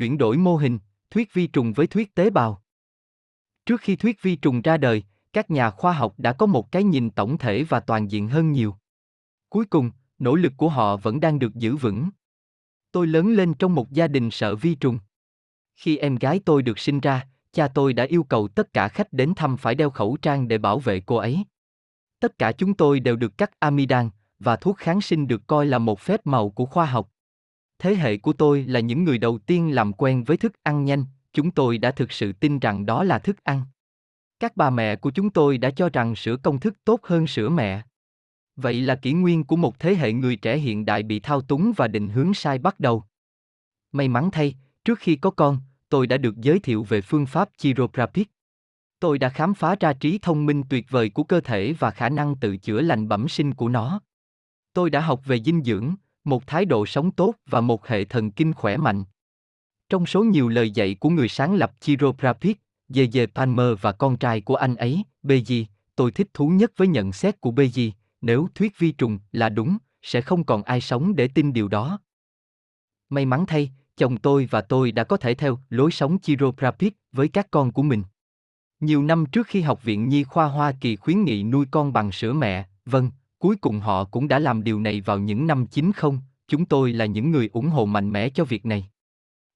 chuyển đổi mô hình, thuyết vi trùng với thuyết tế bào. Trước khi thuyết vi trùng ra đời, các nhà khoa học đã có một cái nhìn tổng thể và toàn diện hơn nhiều. Cuối cùng, nỗ lực của họ vẫn đang được giữ vững. Tôi lớn lên trong một gia đình sợ vi trùng. Khi em gái tôi được sinh ra, cha tôi đã yêu cầu tất cả khách đến thăm phải đeo khẩu trang để bảo vệ cô ấy. Tất cả chúng tôi đều được cắt amidan, và thuốc kháng sinh được coi là một phép màu của khoa học. Thế hệ của tôi là những người đầu tiên làm quen với thức ăn nhanh, chúng tôi đã thực sự tin rằng đó là thức ăn. Các bà mẹ của chúng tôi đã cho rằng sữa công thức tốt hơn sữa mẹ. Vậy là kỷ nguyên của một thế hệ người trẻ hiện đại bị thao túng và định hướng sai bắt đầu. May mắn thay, trước khi có con, tôi đã được giới thiệu về phương pháp chiropractic. Tôi đã khám phá ra trí thông minh tuyệt vời của cơ thể và khả năng tự chữa lành bẩm sinh của nó. Tôi đã học về dinh dưỡng, một thái độ sống tốt và một hệ thần kinh khỏe mạnh. Trong số nhiều lời dạy của người sáng lập chiropractic, J.J. Palmer và con trai của anh ấy, Beji, tôi thích thú nhất với nhận xét của Beji, nếu thuyết vi trùng là đúng, sẽ không còn ai sống để tin điều đó. May mắn thay, chồng tôi và tôi đã có thể theo lối sống chiropractic với các con của mình. Nhiều năm trước khi Học viện Nhi khoa Hoa Kỳ khuyến nghị nuôi con bằng sữa mẹ, vâng, cuối cùng họ cũng đã làm điều này vào những năm 90, chúng tôi là những người ủng hộ mạnh mẽ cho việc này.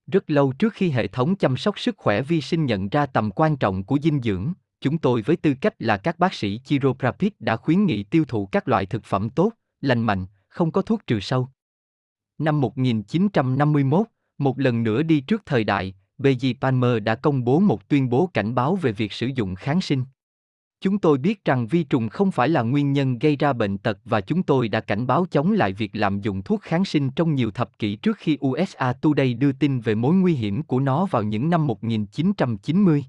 Rất lâu trước khi hệ thống chăm sóc sức khỏe vi sinh nhận ra tầm quan trọng của dinh dưỡng, chúng tôi với tư cách là các bác sĩ chiropractic đã khuyến nghị tiêu thụ các loại thực phẩm tốt, lành mạnh, không có thuốc trừ sâu. Năm 1951, một lần nữa đi trước thời đại, B.J. Palmer đã công bố một tuyên bố cảnh báo về việc sử dụng kháng sinh. Chúng tôi biết rằng vi trùng không phải là nguyên nhân gây ra bệnh tật và chúng tôi đã cảnh báo chống lại việc lạm dụng thuốc kháng sinh trong nhiều thập kỷ trước khi USA Today đưa tin về mối nguy hiểm của nó vào những năm 1990.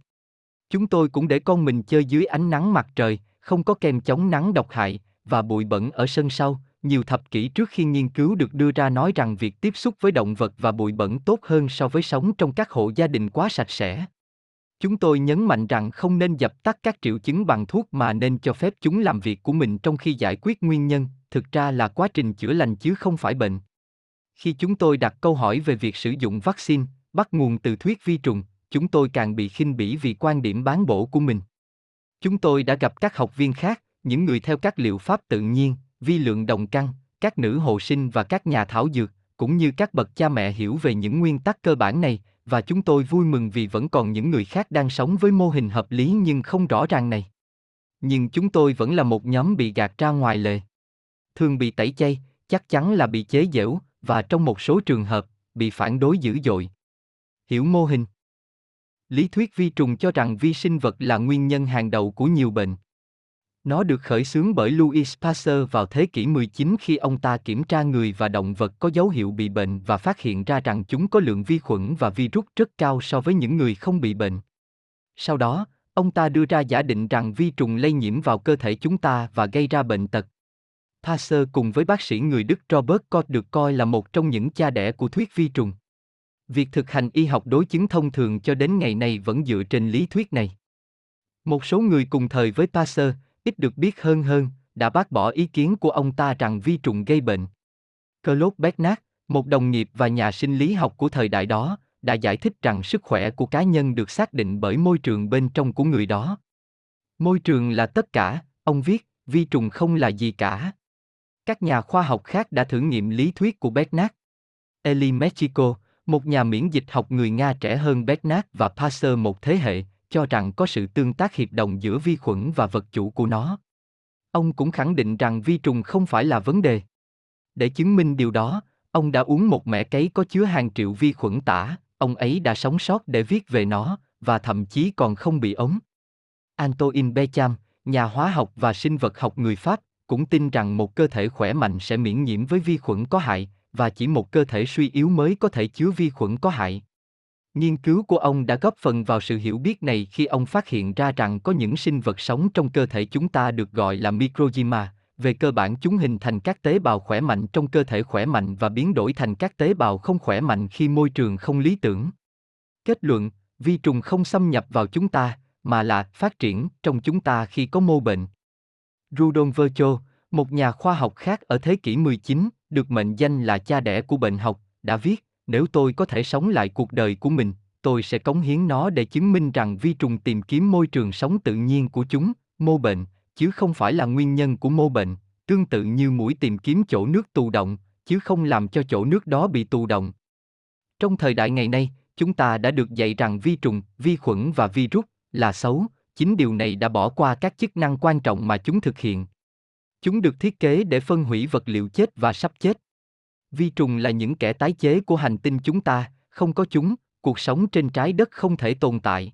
Chúng tôi cũng để con mình chơi dưới ánh nắng mặt trời, không có kem chống nắng độc hại, và bụi bẩn ở sân sau, nhiều thập kỷ trước khi nghiên cứu được đưa ra nói rằng việc tiếp xúc với động vật và bụi bẩn tốt hơn so với sống trong các hộ gia đình quá sạch sẽ. Chúng tôi nhấn mạnh rằng không nên dập tắt các triệu chứng bằng thuốc mà nên cho phép chúng làm việc của mình trong khi giải quyết nguyên nhân, thực ra là quá trình chữa lành chứ không phải bệnh. Khi chúng tôi đặt câu hỏi về việc sử dụng vaccine, bắt nguồn từ thuyết vi trùng, chúng tôi càng bị khinh bỉ vì quan điểm bán bổ của mình. Chúng tôi đã gặp các học viên khác, những người theo các liệu pháp tự nhiên, vi lượng đồng căn, các nữ hộ sinh và các nhà thảo dược, cũng như các bậc cha mẹ hiểu về những nguyên tắc cơ bản này, và chúng tôi vui mừng vì vẫn còn những người khác đang sống với mô hình hợp lý nhưng không rõ ràng này. Nhưng chúng tôi vẫn là một nhóm bị gạt ra ngoài lề. Thường bị tẩy chay, chắc chắn là bị chế giễu, và trong một số trường hợp, bị phản đối dữ dội. Hiểu mô hình Lý thuyết vi trùng cho rằng vi sinh vật là nguyên nhân hàng đầu của nhiều bệnh. Nó được khởi xướng bởi Louis Pasteur vào thế kỷ 19 khi ông ta kiểm tra người và động vật có dấu hiệu bị bệnh và phát hiện ra rằng chúng có lượng vi khuẩn và virus rất cao so với những người không bị bệnh. Sau đó, ông ta đưa ra giả định rằng vi trùng lây nhiễm vào cơ thể chúng ta và gây ra bệnh tật. Pasteur cùng với bác sĩ người Đức Robert Koch được coi là một trong những cha đẻ của thuyết vi trùng. Việc thực hành y học đối chứng thông thường cho đến ngày nay vẫn dựa trên lý thuyết này. Một số người cùng thời với Pasteur, ít được biết hơn hơn, đã bác bỏ ý kiến của ông ta rằng vi trùng gây bệnh. Claude Bernard, một đồng nghiệp và nhà sinh lý học của thời đại đó, đã giải thích rằng sức khỏe của cá nhân được xác định bởi môi trường bên trong của người đó. Môi trường là tất cả, ông viết, vi trùng không là gì cả. Các nhà khoa học khác đã thử nghiệm lý thuyết của Bernard. Eli Mexico, một nhà miễn dịch học người Nga trẻ hơn Bernard và Pasteur một thế hệ, cho rằng có sự tương tác hiệp đồng giữa vi khuẩn và vật chủ của nó. Ông cũng khẳng định rằng vi trùng không phải là vấn đề. Để chứng minh điều đó, ông đã uống một mẻ cấy có chứa hàng triệu vi khuẩn tả, ông ấy đã sống sót để viết về nó, và thậm chí còn không bị ống. Antoine Becham, nhà hóa học và sinh vật học người Pháp, cũng tin rằng một cơ thể khỏe mạnh sẽ miễn nhiễm với vi khuẩn có hại, và chỉ một cơ thể suy yếu mới có thể chứa vi khuẩn có hại. Nghiên cứu của ông đã góp phần vào sự hiểu biết này khi ông phát hiện ra rằng có những sinh vật sống trong cơ thể chúng ta được gọi là microgyma, về cơ bản chúng hình thành các tế bào khỏe mạnh trong cơ thể khỏe mạnh và biến đổi thành các tế bào không khỏe mạnh khi môi trường không lý tưởng. Kết luận, vi trùng không xâm nhập vào chúng ta, mà là phát triển trong chúng ta khi có mô bệnh. Rudolf Virchow, một nhà khoa học khác ở thế kỷ 19, được mệnh danh là cha đẻ của bệnh học, đã viết, nếu tôi có thể sống lại cuộc đời của mình, tôi sẽ cống hiến nó để chứng minh rằng vi trùng tìm kiếm môi trường sống tự nhiên của chúng, mô bệnh, chứ không phải là nguyên nhân của mô bệnh, tương tự như mũi tìm kiếm chỗ nước tù động, chứ không làm cho chỗ nước đó bị tù động. Trong thời đại ngày nay, chúng ta đã được dạy rằng vi trùng, vi khuẩn và virus là xấu, chính điều này đã bỏ qua các chức năng quan trọng mà chúng thực hiện. Chúng được thiết kế để phân hủy vật liệu chết và sắp chết. Vi trùng là những kẻ tái chế của hành tinh chúng ta, không có chúng, cuộc sống trên trái đất không thể tồn tại.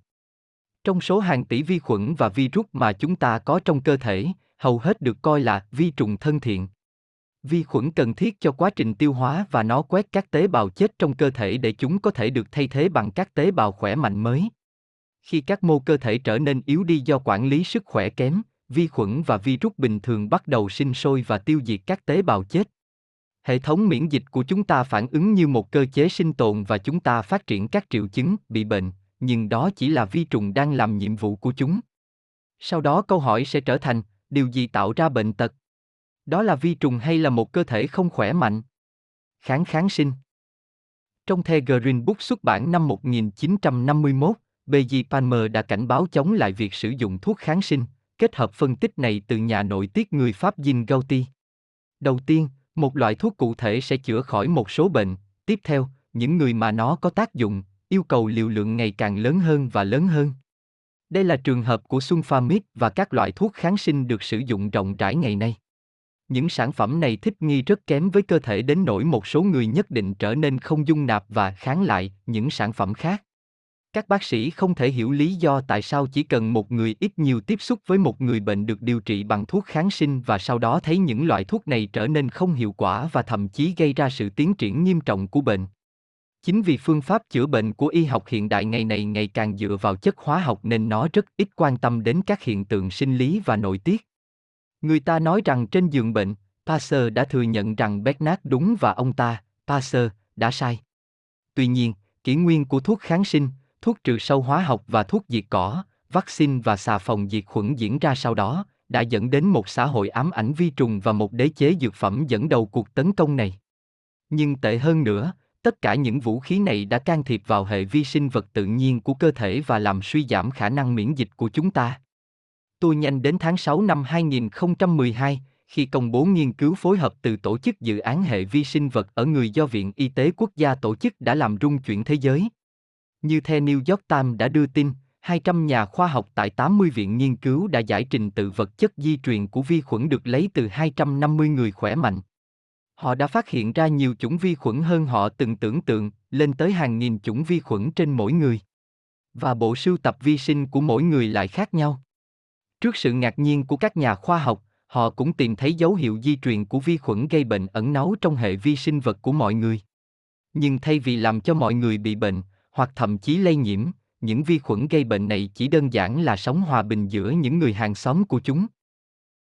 Trong số hàng tỷ vi khuẩn và virus mà chúng ta có trong cơ thể, hầu hết được coi là vi trùng thân thiện. Vi khuẩn cần thiết cho quá trình tiêu hóa và nó quét các tế bào chết trong cơ thể để chúng có thể được thay thế bằng các tế bào khỏe mạnh mới. Khi các mô cơ thể trở nên yếu đi do quản lý sức khỏe kém, vi khuẩn và virus bình thường bắt đầu sinh sôi và tiêu diệt các tế bào chết. Hệ thống miễn dịch của chúng ta phản ứng như một cơ chế sinh tồn và chúng ta phát triển các triệu chứng bị bệnh, nhưng đó chỉ là vi trùng đang làm nhiệm vụ của chúng. Sau đó câu hỏi sẽ trở thành, điều gì tạo ra bệnh tật? Đó là vi trùng hay là một cơ thể không khỏe mạnh? Kháng kháng sinh Trong The Green Book xuất bản năm 1951, B.J. Palmer đã cảnh báo chống lại việc sử dụng thuốc kháng sinh, kết hợp phân tích này từ nhà nội tiết người Pháp Jean Gauty. Đầu tiên, một loại thuốc cụ thể sẽ chữa khỏi một số bệnh, tiếp theo, những người mà nó có tác dụng, yêu cầu liều lượng ngày càng lớn hơn và lớn hơn. Đây là trường hợp của sulfamid và các loại thuốc kháng sinh được sử dụng rộng rãi ngày nay. Những sản phẩm này thích nghi rất kém với cơ thể đến nỗi một số người nhất định trở nên không dung nạp và kháng lại những sản phẩm khác. Các bác sĩ không thể hiểu lý do tại sao chỉ cần một người ít nhiều tiếp xúc với một người bệnh được điều trị bằng thuốc kháng sinh và sau đó thấy những loại thuốc này trở nên không hiệu quả và thậm chí gây ra sự tiến triển nghiêm trọng của bệnh. Chính vì phương pháp chữa bệnh của y học hiện đại ngày này ngày càng dựa vào chất hóa học nên nó rất ít quan tâm đến các hiện tượng sinh lý và nội tiết. Người ta nói rằng trên giường bệnh, Pasteur đã thừa nhận rằng Bernard đúng và ông ta, Pasteur, đã sai. Tuy nhiên, kỷ nguyên của thuốc kháng sinh, thuốc trừ sâu hóa học và thuốc diệt cỏ, vaccine và xà phòng diệt khuẩn diễn ra sau đó, đã dẫn đến một xã hội ám ảnh vi trùng và một đế chế dược phẩm dẫn đầu cuộc tấn công này. Nhưng tệ hơn nữa, tất cả những vũ khí này đã can thiệp vào hệ vi sinh vật tự nhiên của cơ thể và làm suy giảm khả năng miễn dịch của chúng ta. Tôi nhanh đến tháng 6 năm 2012, khi công bố nghiên cứu phối hợp từ tổ chức dự án hệ vi sinh vật ở người do Viện Y tế Quốc gia tổ chức đã làm rung chuyển thế giới. Như The New York Times đã đưa tin, 200 nhà khoa học tại 80 viện nghiên cứu đã giải trình tự vật chất di truyền của vi khuẩn được lấy từ 250 người khỏe mạnh. Họ đã phát hiện ra nhiều chủng vi khuẩn hơn họ từng tưởng tượng, lên tới hàng nghìn chủng vi khuẩn trên mỗi người. Và bộ sưu tập vi sinh của mỗi người lại khác nhau. Trước sự ngạc nhiên của các nhà khoa học, họ cũng tìm thấy dấu hiệu di truyền của vi khuẩn gây bệnh ẩn náu trong hệ vi sinh vật của mọi người. Nhưng thay vì làm cho mọi người bị bệnh, hoặc thậm chí lây nhiễm, những vi khuẩn gây bệnh này chỉ đơn giản là sống hòa bình giữa những người hàng xóm của chúng.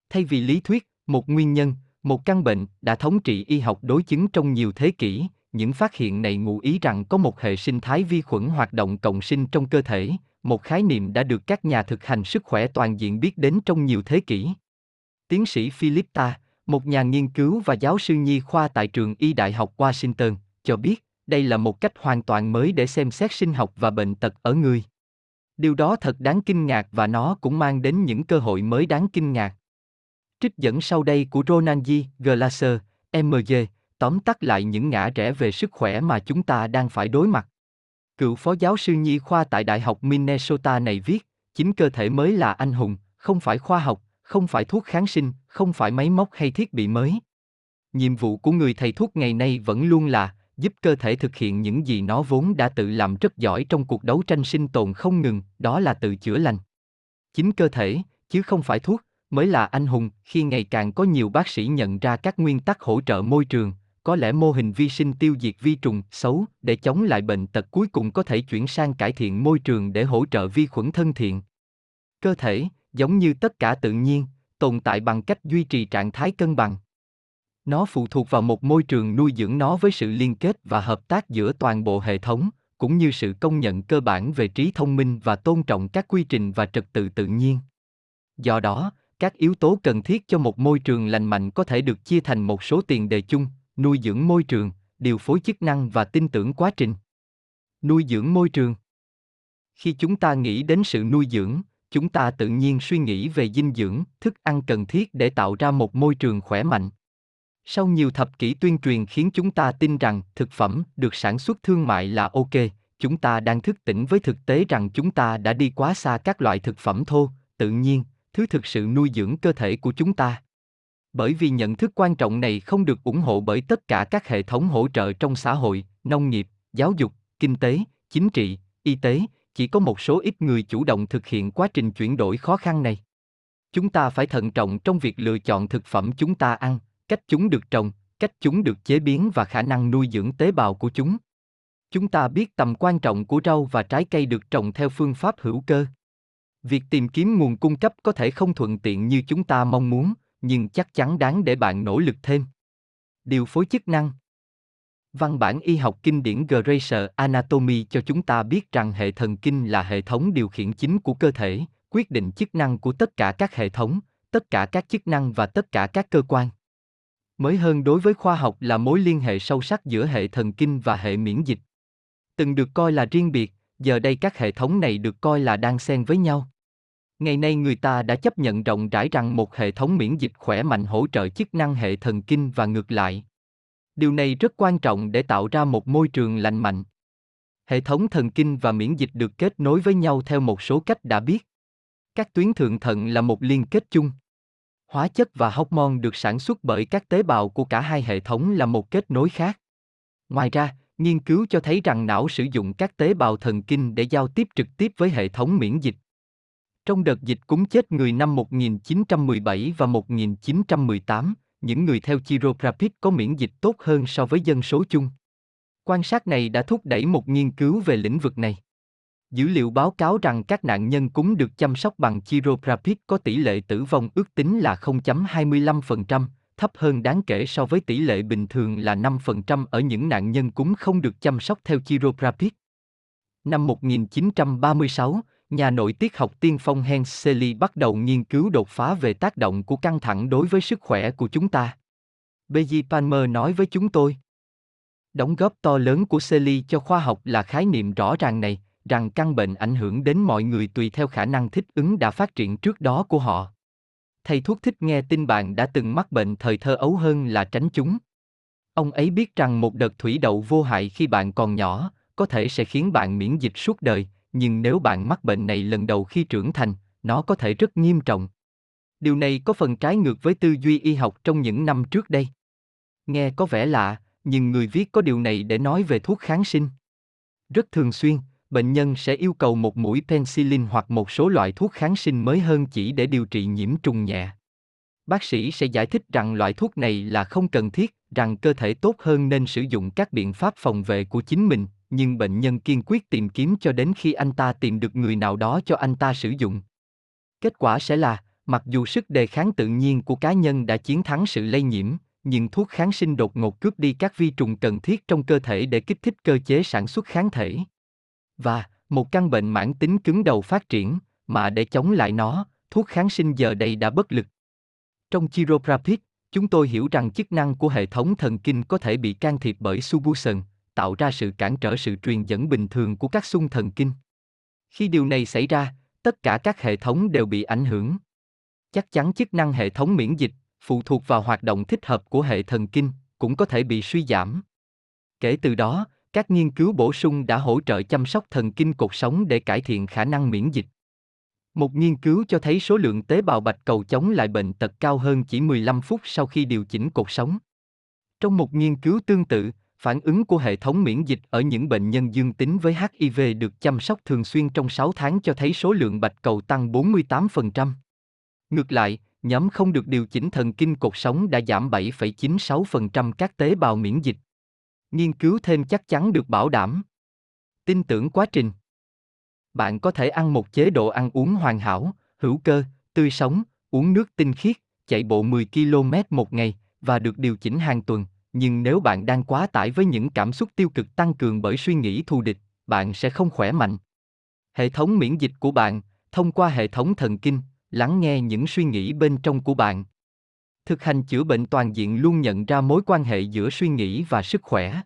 Thay vì lý thuyết, một nguyên nhân, một căn bệnh đã thống trị y học đối chứng trong nhiều thế kỷ, những phát hiện này ngụ ý rằng có một hệ sinh thái vi khuẩn hoạt động cộng sinh trong cơ thể, một khái niệm đã được các nhà thực hành sức khỏe toàn diện biết đến trong nhiều thế kỷ. Tiến sĩ Philip Ta, một nhà nghiên cứu và giáo sư nhi khoa tại trường Y Đại học Washington, cho biết, đây là một cách hoàn toàn mới để xem xét sinh học và bệnh tật ở người. Điều đó thật đáng kinh ngạc và nó cũng mang đến những cơ hội mới đáng kinh ngạc. Trích dẫn sau đây của Ronald G. Glaser, MG, tóm tắt lại những ngã rẽ về sức khỏe mà chúng ta đang phải đối mặt. Cựu phó giáo sư nhi khoa tại Đại học Minnesota này viết, chính cơ thể mới là anh hùng, không phải khoa học, không phải thuốc kháng sinh, không phải máy móc hay thiết bị mới. Nhiệm vụ của người thầy thuốc ngày nay vẫn luôn là giúp cơ thể thực hiện những gì nó vốn đã tự làm rất giỏi trong cuộc đấu tranh sinh tồn không ngừng, đó là tự chữa lành. Chính cơ thể, chứ không phải thuốc, mới là anh hùng khi ngày càng có nhiều bác sĩ nhận ra các nguyên tắc hỗ trợ môi trường, có lẽ mô hình vi sinh tiêu diệt vi trùng xấu để chống lại bệnh tật cuối cùng có thể chuyển sang cải thiện môi trường để hỗ trợ vi khuẩn thân thiện. Cơ thể, giống như tất cả tự nhiên, tồn tại bằng cách duy trì trạng thái cân bằng. Nó phụ thuộc vào một môi trường nuôi dưỡng nó với sự liên kết và hợp tác giữa toàn bộ hệ thống, cũng như sự công nhận cơ bản về trí thông minh và tôn trọng các quy trình và trật tự tự nhiên. Do đó, các yếu tố cần thiết cho một môi trường lành mạnh có thể được chia thành một số tiền đề chung, nuôi dưỡng môi trường, điều phối chức năng và tin tưởng quá trình. Nuôi dưỡng môi trường. Khi chúng ta nghĩ đến sự nuôi dưỡng, chúng ta tự nhiên suy nghĩ về dinh dưỡng, thức ăn cần thiết để tạo ra một môi trường khỏe mạnh. Sau nhiều thập kỷ tuyên truyền khiến chúng ta tin rằng thực phẩm được sản xuất thương mại là ok, chúng ta đang thức tỉnh với thực tế rằng chúng ta đã đi quá xa các loại thực phẩm thô, tự nhiên, thứ thực sự nuôi dưỡng cơ thể của chúng ta. Bởi vì nhận thức quan trọng này không được ủng hộ bởi tất cả các hệ thống hỗ trợ trong xã hội, nông nghiệp, giáo dục, kinh tế, chính trị, y tế, chỉ có một số ít người chủ động thực hiện quá trình chuyển đổi khó khăn này. Chúng ta phải thận trọng trong việc lựa chọn thực phẩm chúng ta ăn, cách chúng được trồng, cách chúng được chế biến và khả năng nuôi dưỡng tế bào của chúng. Chúng ta biết tầm quan trọng của rau và trái cây được trồng theo phương pháp hữu cơ. Việc tìm kiếm nguồn cung cấp có thể không thuận tiện như chúng ta mong muốn, nhưng chắc chắn đáng để bạn nỗ lực thêm. Điều phối chức năng Văn bản y học kinh điển Gracer Anatomy cho chúng ta biết rằng hệ thần kinh là hệ thống điều khiển chính của cơ thể, quyết định chức năng của tất cả các hệ thống, tất cả các chức năng và tất cả các cơ quan. Mới hơn đối với khoa học là mối liên hệ sâu sắc giữa hệ thần kinh và hệ miễn dịch. Từng được coi là riêng biệt, giờ đây các hệ thống này được coi là đang xen với nhau. Ngày nay người ta đã chấp nhận rộng rãi rằng một hệ thống miễn dịch khỏe mạnh hỗ trợ chức năng hệ thần kinh và ngược lại. Điều này rất quan trọng để tạo ra một môi trường lành mạnh. Hệ thống thần kinh và miễn dịch được kết nối với nhau theo một số cách đã biết. Các tuyến thượng thận là một liên kết chung. Hóa chất và hormone được sản xuất bởi các tế bào của cả hai hệ thống là một kết nối khác. Ngoài ra, nghiên cứu cho thấy rằng não sử dụng các tế bào thần kinh để giao tiếp trực tiếp với hệ thống miễn dịch. Trong đợt dịch cúm chết người năm 1917 và 1918, những người theo chiropractic có miễn dịch tốt hơn so với dân số chung. Quan sát này đã thúc đẩy một nghiên cứu về lĩnh vực này. Dữ liệu báo cáo rằng các nạn nhân cúm được chăm sóc bằng chiropractic có tỷ lệ tử vong ước tính là 0.25%, thấp hơn đáng kể so với tỷ lệ bình thường là 5% ở những nạn nhân cúm không được chăm sóc theo chiropractic. Năm 1936, nhà nội tiết học tiên phong Hans Selye bắt đầu nghiên cứu đột phá về tác động của căng thẳng đối với sức khỏe của chúng ta. B.J. Palmer nói với chúng tôi. Đóng góp to lớn của Selye cho khoa học là khái niệm rõ ràng này, rằng căn bệnh ảnh hưởng đến mọi người tùy theo khả năng thích ứng đã phát triển trước đó của họ. Thầy thuốc thích nghe tin bạn đã từng mắc bệnh thời thơ ấu hơn là tránh chúng. Ông ấy biết rằng một đợt thủy đậu vô hại khi bạn còn nhỏ, có thể sẽ khiến bạn miễn dịch suốt đời, nhưng nếu bạn mắc bệnh này lần đầu khi trưởng thành, nó có thể rất nghiêm trọng. Điều này có phần trái ngược với tư duy y học trong những năm trước đây. Nghe có vẻ lạ, nhưng người viết có điều này để nói về thuốc kháng sinh. Rất thường xuyên, bệnh nhân sẽ yêu cầu một mũi penicillin hoặc một số loại thuốc kháng sinh mới hơn chỉ để điều trị nhiễm trùng nhẹ. Bác sĩ sẽ giải thích rằng loại thuốc này là không cần thiết, rằng cơ thể tốt hơn nên sử dụng các biện pháp phòng vệ của chính mình, nhưng bệnh nhân kiên quyết tìm kiếm cho đến khi anh ta tìm được người nào đó cho anh ta sử dụng. Kết quả sẽ là, mặc dù sức đề kháng tự nhiên của cá nhân đã chiến thắng sự lây nhiễm, nhưng thuốc kháng sinh đột ngột cướp đi các vi trùng cần thiết trong cơ thể để kích thích cơ chế sản xuất kháng thể. Và, một căn bệnh mãn tính cứng đầu phát triển, mà để chống lại nó, thuốc kháng sinh giờ đây đã bất lực. Trong chiropractic, chúng tôi hiểu rằng chức năng của hệ thống thần kinh có thể bị can thiệp bởi subusan, tạo ra sự cản trở sự truyền dẫn bình thường của các xung thần kinh. Khi điều này xảy ra, tất cả các hệ thống đều bị ảnh hưởng. Chắc chắn chức năng hệ thống miễn dịch, phụ thuộc vào hoạt động thích hợp của hệ thần kinh, cũng có thể bị suy giảm. Kể từ đó, các nghiên cứu bổ sung đã hỗ trợ chăm sóc thần kinh cột sống để cải thiện khả năng miễn dịch. Một nghiên cứu cho thấy số lượng tế bào bạch cầu chống lại bệnh tật cao hơn chỉ 15 phút sau khi điều chỉnh cột sống. Trong một nghiên cứu tương tự, phản ứng của hệ thống miễn dịch ở những bệnh nhân dương tính với HIV được chăm sóc thường xuyên trong 6 tháng cho thấy số lượng bạch cầu tăng 48%. Ngược lại, nhóm không được điều chỉnh thần kinh cột sống đã giảm 7,96% các tế bào miễn dịch. Nghiên cứu thêm chắc chắn được bảo đảm. Tin tưởng quá trình. Bạn có thể ăn một chế độ ăn uống hoàn hảo, hữu cơ, tươi sống, uống nước tinh khiết, chạy bộ 10 km một ngày và được điều chỉnh hàng tuần, nhưng nếu bạn đang quá tải với những cảm xúc tiêu cực tăng cường bởi suy nghĩ thù địch, bạn sẽ không khỏe mạnh. Hệ thống miễn dịch của bạn, thông qua hệ thống thần kinh, lắng nghe những suy nghĩ bên trong của bạn. Thực hành chữa bệnh toàn diện luôn nhận ra mối quan hệ giữa suy nghĩ và sức khỏe.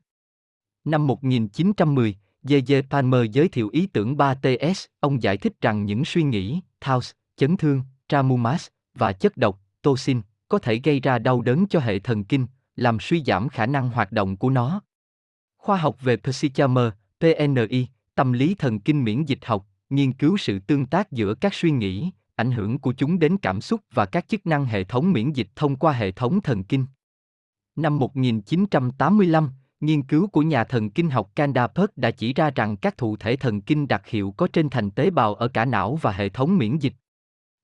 Năm 1910, J.J. Palmer giới thiệu ý tưởng 3TS, ông giải thích rằng những suy nghĩ, thoughts, chấn thương, traumas và chất độc, toxin, có thể gây ra đau đớn cho hệ thần kinh, làm suy giảm khả năng hoạt động của nó. Khoa học về Psychamer, PNI, tâm lý thần kinh miễn dịch học, nghiên cứu sự tương tác giữa các suy nghĩ, ảnh hưởng của chúng đến cảm xúc và các chức năng hệ thống miễn dịch thông qua hệ thống thần kinh. Năm 1985, nghiên cứu của nhà thần kinh học Kandapert đã chỉ ra rằng các thụ thể thần kinh đặc hiệu có trên thành tế bào ở cả não và hệ thống miễn dịch.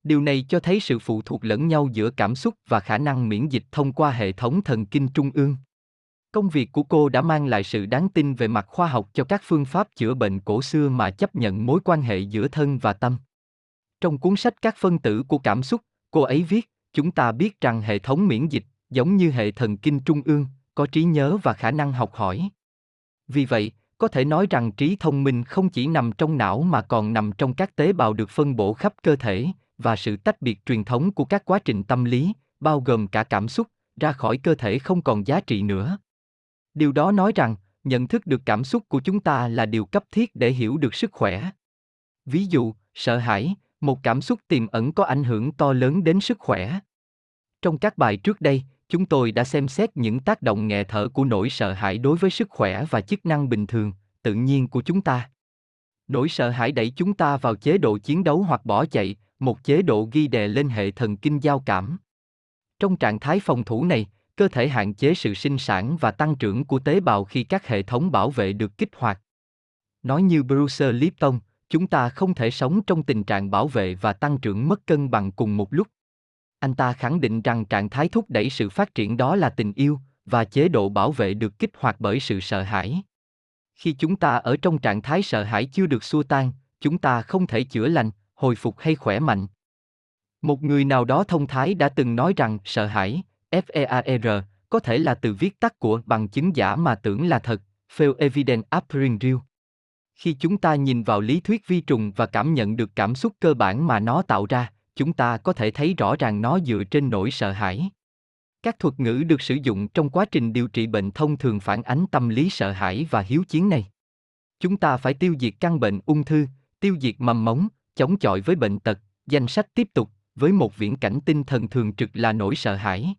Điều này cho thấy sự phụ thuộc lẫn nhau giữa cảm xúc và khả năng miễn dịch thông qua hệ thống thần kinh trung ương. Công việc của cô đã mang lại sự đáng tin về mặt khoa học cho các phương pháp chữa bệnh cổ xưa mà chấp nhận mối quan hệ giữa thân và tâm. Trong cuốn sách Các phân tử của cảm xúc, cô ấy viết, chúng ta biết rằng hệ thống miễn dịch, giống như hệ thần kinh trung ương, có trí nhớ và khả năng học hỏi. Vì vậy, có thể nói rằng trí thông minh không chỉ nằm trong não mà còn nằm trong các tế bào được phân bổ khắp cơ thể, và sự tách biệt truyền thống của các quá trình tâm lý, bao gồm cả cảm xúc, ra khỏi cơ thể không còn giá trị nữa. Điều đó nói rằng, nhận thức được cảm xúc của chúng ta là điều cấp thiết để hiểu được sức khỏe. Ví dụ, sợ hãi, một cảm xúc tiềm ẩn có ảnh hưởng to lớn đến sức khỏe. Trong các bài trước đây, chúng tôi đã xem xét những tác động nghẹ thở của nỗi sợ hãi đối với sức khỏe và chức năng bình thường, tự nhiên của chúng ta. Nỗi sợ hãi đẩy chúng ta vào chế độ chiến đấu hoặc bỏ chạy, một chế độ ghi đè lên hệ thần kinh giao cảm. Trong trạng thái phòng thủ này, cơ thể hạn chế sự sinh sản và tăng trưởng của tế bào khi các hệ thống bảo vệ được kích hoạt. Nói như Bruce Lipton, chúng ta không thể sống trong tình trạng bảo vệ và tăng trưởng mất cân bằng cùng một lúc. Anh ta khẳng định rằng trạng thái thúc đẩy sự phát triển đó là tình yêu, và chế độ bảo vệ được kích hoạt bởi sự sợ hãi. Khi chúng ta ở trong trạng thái sợ hãi chưa được xua tan, chúng ta không thể chữa lành, hồi phục hay khỏe mạnh. Một người nào đó thông thái đã từng nói rằng sợ hãi, FEAR, có thể là từ viết tắt của bằng chứng giả mà tưởng là thật, Fail Evident Appearing Real. Khi chúng ta nhìn vào lý thuyết vi trùng và cảm nhận được cảm xúc cơ bản mà nó tạo ra, chúng ta có thể thấy rõ ràng nó dựa trên nỗi sợ hãi. Các thuật ngữ được sử dụng trong quá trình điều trị bệnh thông thường phản ánh tâm lý sợ hãi và hiếu chiến này. Chúng ta phải tiêu diệt căn bệnh ung thư, tiêu diệt mầm móng, chống chọi với bệnh tật, danh sách tiếp tục, với một viễn cảnh tinh thần thường trực là nỗi sợ hãi.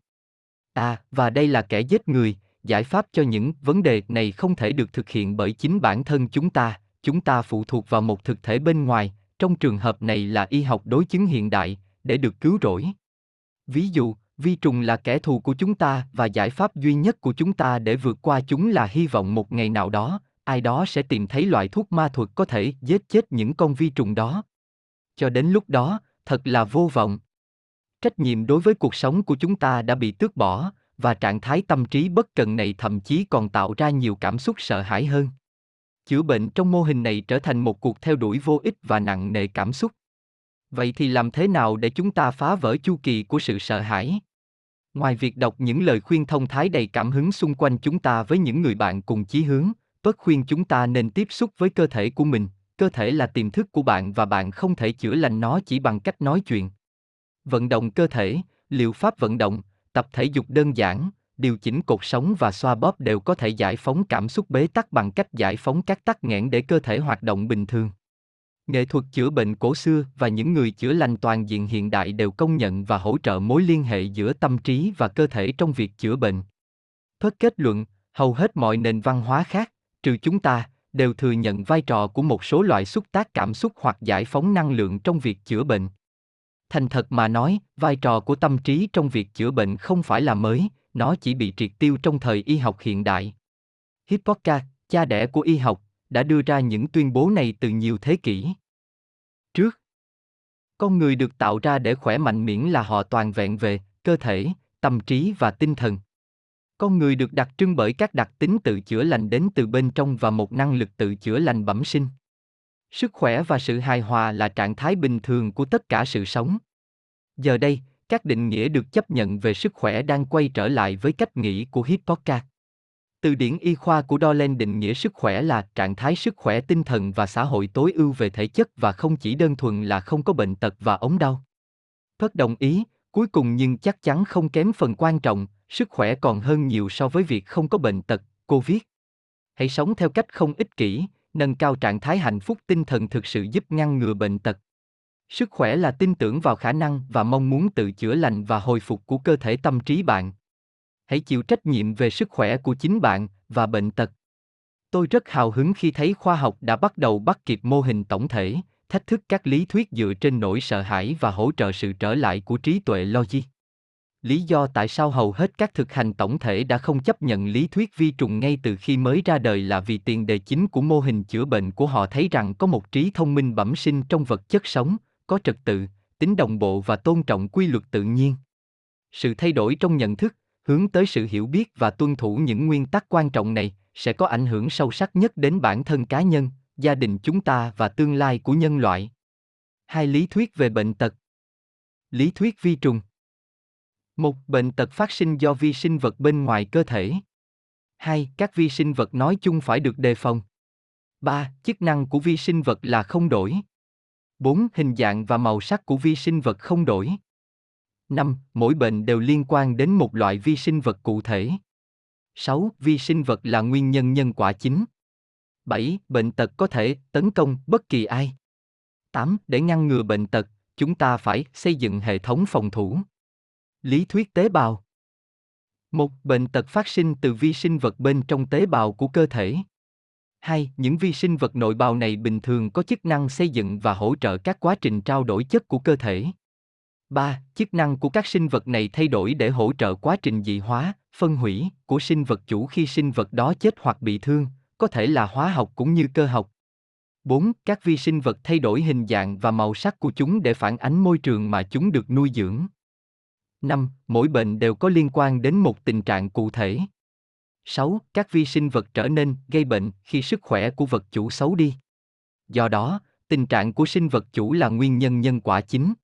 À, và đây là kẻ giết người, giải pháp cho những vấn đề này không thể được thực hiện bởi chính bản thân chúng ta, chúng ta phụ thuộc vào một thực thể bên ngoài, trong trường hợp này là y học đối chứng hiện đại, để được cứu rỗi. Ví dụ, vi trùng là kẻ thù của chúng ta và giải pháp duy nhất của chúng ta để vượt qua chúng là hy vọng một ngày nào đó, ai đó sẽ tìm thấy loại thuốc ma thuật có thể giết chết những con vi trùng đó. Cho đến lúc đó, thật là vô vọng. Trách nhiệm đối với cuộc sống của chúng ta đã bị tước bỏ, và trạng thái tâm trí bất cần này thậm chí còn tạo ra nhiều cảm xúc sợ hãi hơn. Chữa bệnh trong mô hình này trở thành một cuộc theo đuổi vô ích và nặng nề cảm xúc. Vậy thì làm thế nào để chúng ta phá vỡ chu kỳ của sự sợ hãi? Ngoài việc đọc những lời khuyên thông thái đầy cảm hứng xung quanh chúng ta với những người bạn cùng chí hướng, bớt khuyên chúng ta nên tiếp xúc với cơ thể của mình, cơ thể là tiềm thức của bạn và bạn không thể chữa lành nó chỉ bằng cách nói chuyện. Vận động cơ thể, liệu pháp vận động, tập thể dục đơn giản, điều chỉnh cột sống và xoa bóp đều có thể giải phóng cảm xúc bế tắc bằng cách giải phóng các tắc nghẽn để cơ thể hoạt động bình thường. Nghệ thuật chữa bệnh cổ xưa và những người chữa lành toàn diện hiện đại đều công nhận và hỗ trợ mối liên hệ giữa tâm trí và cơ thể trong việc chữa bệnh. thất kết luận, hầu hết mọi nền văn hóa khác, trừ chúng ta, đều thừa nhận vai trò của một số loại xúc tác cảm xúc hoặc giải phóng năng lượng trong việc chữa bệnh. Thành thật mà nói, vai trò của tâm trí trong việc chữa bệnh không phải là mới, nó chỉ bị triệt tiêu trong thời y học hiện đại. Hippocrates, cha đẻ của y học, đã đưa ra những tuyên bố này từ nhiều thế kỷ. Trước, con người được tạo ra để khỏe mạnh miễn là họ toàn vẹn về cơ thể, tâm trí và tinh thần. Con người được đặc trưng bởi các đặc tính tự chữa lành đến từ bên trong và một năng lực tự chữa lành bẩm sinh. Sức khỏe và sự hài hòa là trạng thái bình thường của tất cả sự sống. Giờ đây, các định nghĩa được chấp nhận về sức khỏe đang quay trở lại với cách nghĩ của Hippocrates. Từ điển y khoa của Dolan định nghĩa sức khỏe là trạng thái sức khỏe tinh thần và xã hội tối ưu về thể chất và không chỉ đơn thuần là không có bệnh tật và ống đau. Thất đồng ý, Cuối cùng nhưng chắc chắn không kém phần quan trọng, sức khỏe còn hơn nhiều so với việc không có bệnh tật, cô viết. Hãy sống theo cách không ích kỷ, nâng cao trạng thái hạnh phúc tinh thần thực sự giúp ngăn ngừa bệnh tật. Sức khỏe là tin tưởng vào khả năng và mong muốn tự chữa lành và hồi phục của cơ thể tâm trí bạn. Hãy chịu trách nhiệm về sức khỏe của chính bạn và bệnh tật. Tôi rất hào hứng khi thấy khoa học đã bắt đầu bắt kịp mô hình tổng thể, thách thức các lý thuyết dựa trên nỗi sợ hãi và hỗ trợ sự trở lại của trí tuệ logic. Lý do tại sao hầu hết các thực hành tổng thể đã không chấp nhận lý thuyết vi trùng ngay từ khi mới ra đời là vì tiền đề chính của mô hình chữa bệnh của họ thấy rằng có một trí thông minh bẩm sinh trong vật chất sống, có trật tự, tính đồng bộ và tôn trọng quy luật tự nhiên. Sự thay đổi trong nhận thức, hướng tới sự hiểu biết và tuân thủ những nguyên tắc quan trọng này sẽ có ảnh hưởng sâu sắc nhất đến bản thân cá nhân, gia đình chúng ta và tương lai của nhân loại. Hai lý thuyết về bệnh tật. Lý thuyết vi trùng. Một, bệnh tật phát sinh do vi sinh vật bên ngoài cơ thể. Hai, các vi sinh vật nói chung phải được đề phòng. Ba, chức năng của vi sinh vật là không đổi. 4. Hình dạng và màu sắc của vi sinh vật không đổi. 5. Mỗi bệnh đều liên quan đến một loại vi sinh vật cụ thể. 6. Vi sinh vật là nguyên nhân nhân quả chính. 7. Bệnh tật có thể tấn công bất kỳ ai. 8. Để ngăn ngừa bệnh tật, chúng ta phải xây dựng hệ thống phòng thủ. Lý thuyết tế bào một bệnh tật phát sinh từ vi sinh vật bên trong tế bào của cơ thể hai, Những vi sinh vật nội bào này bình thường có chức năng xây dựng và hỗ trợ các quá trình trao đổi chất của cơ thể. 3. Chức năng của các sinh vật này thay đổi để hỗ trợ quá trình dị hóa, phân hủy của sinh vật chủ khi sinh vật đó chết hoặc bị thương, có thể là hóa học cũng như cơ học. 4. Các vi sinh vật thay đổi hình dạng và màu sắc của chúng để phản ánh môi trường mà chúng được nuôi dưỡng. 5. Mỗi bệnh đều có liên quan đến một tình trạng cụ thể. 6. Các vi sinh vật trở nên gây bệnh khi sức khỏe của vật chủ xấu đi. Do đó, tình trạng của sinh vật chủ là nguyên nhân nhân quả chính.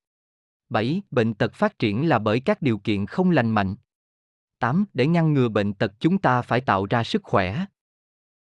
7. Bệnh tật phát triển là bởi các điều kiện không lành mạnh. 8. Để ngăn ngừa bệnh tật chúng ta phải tạo ra sức khỏe.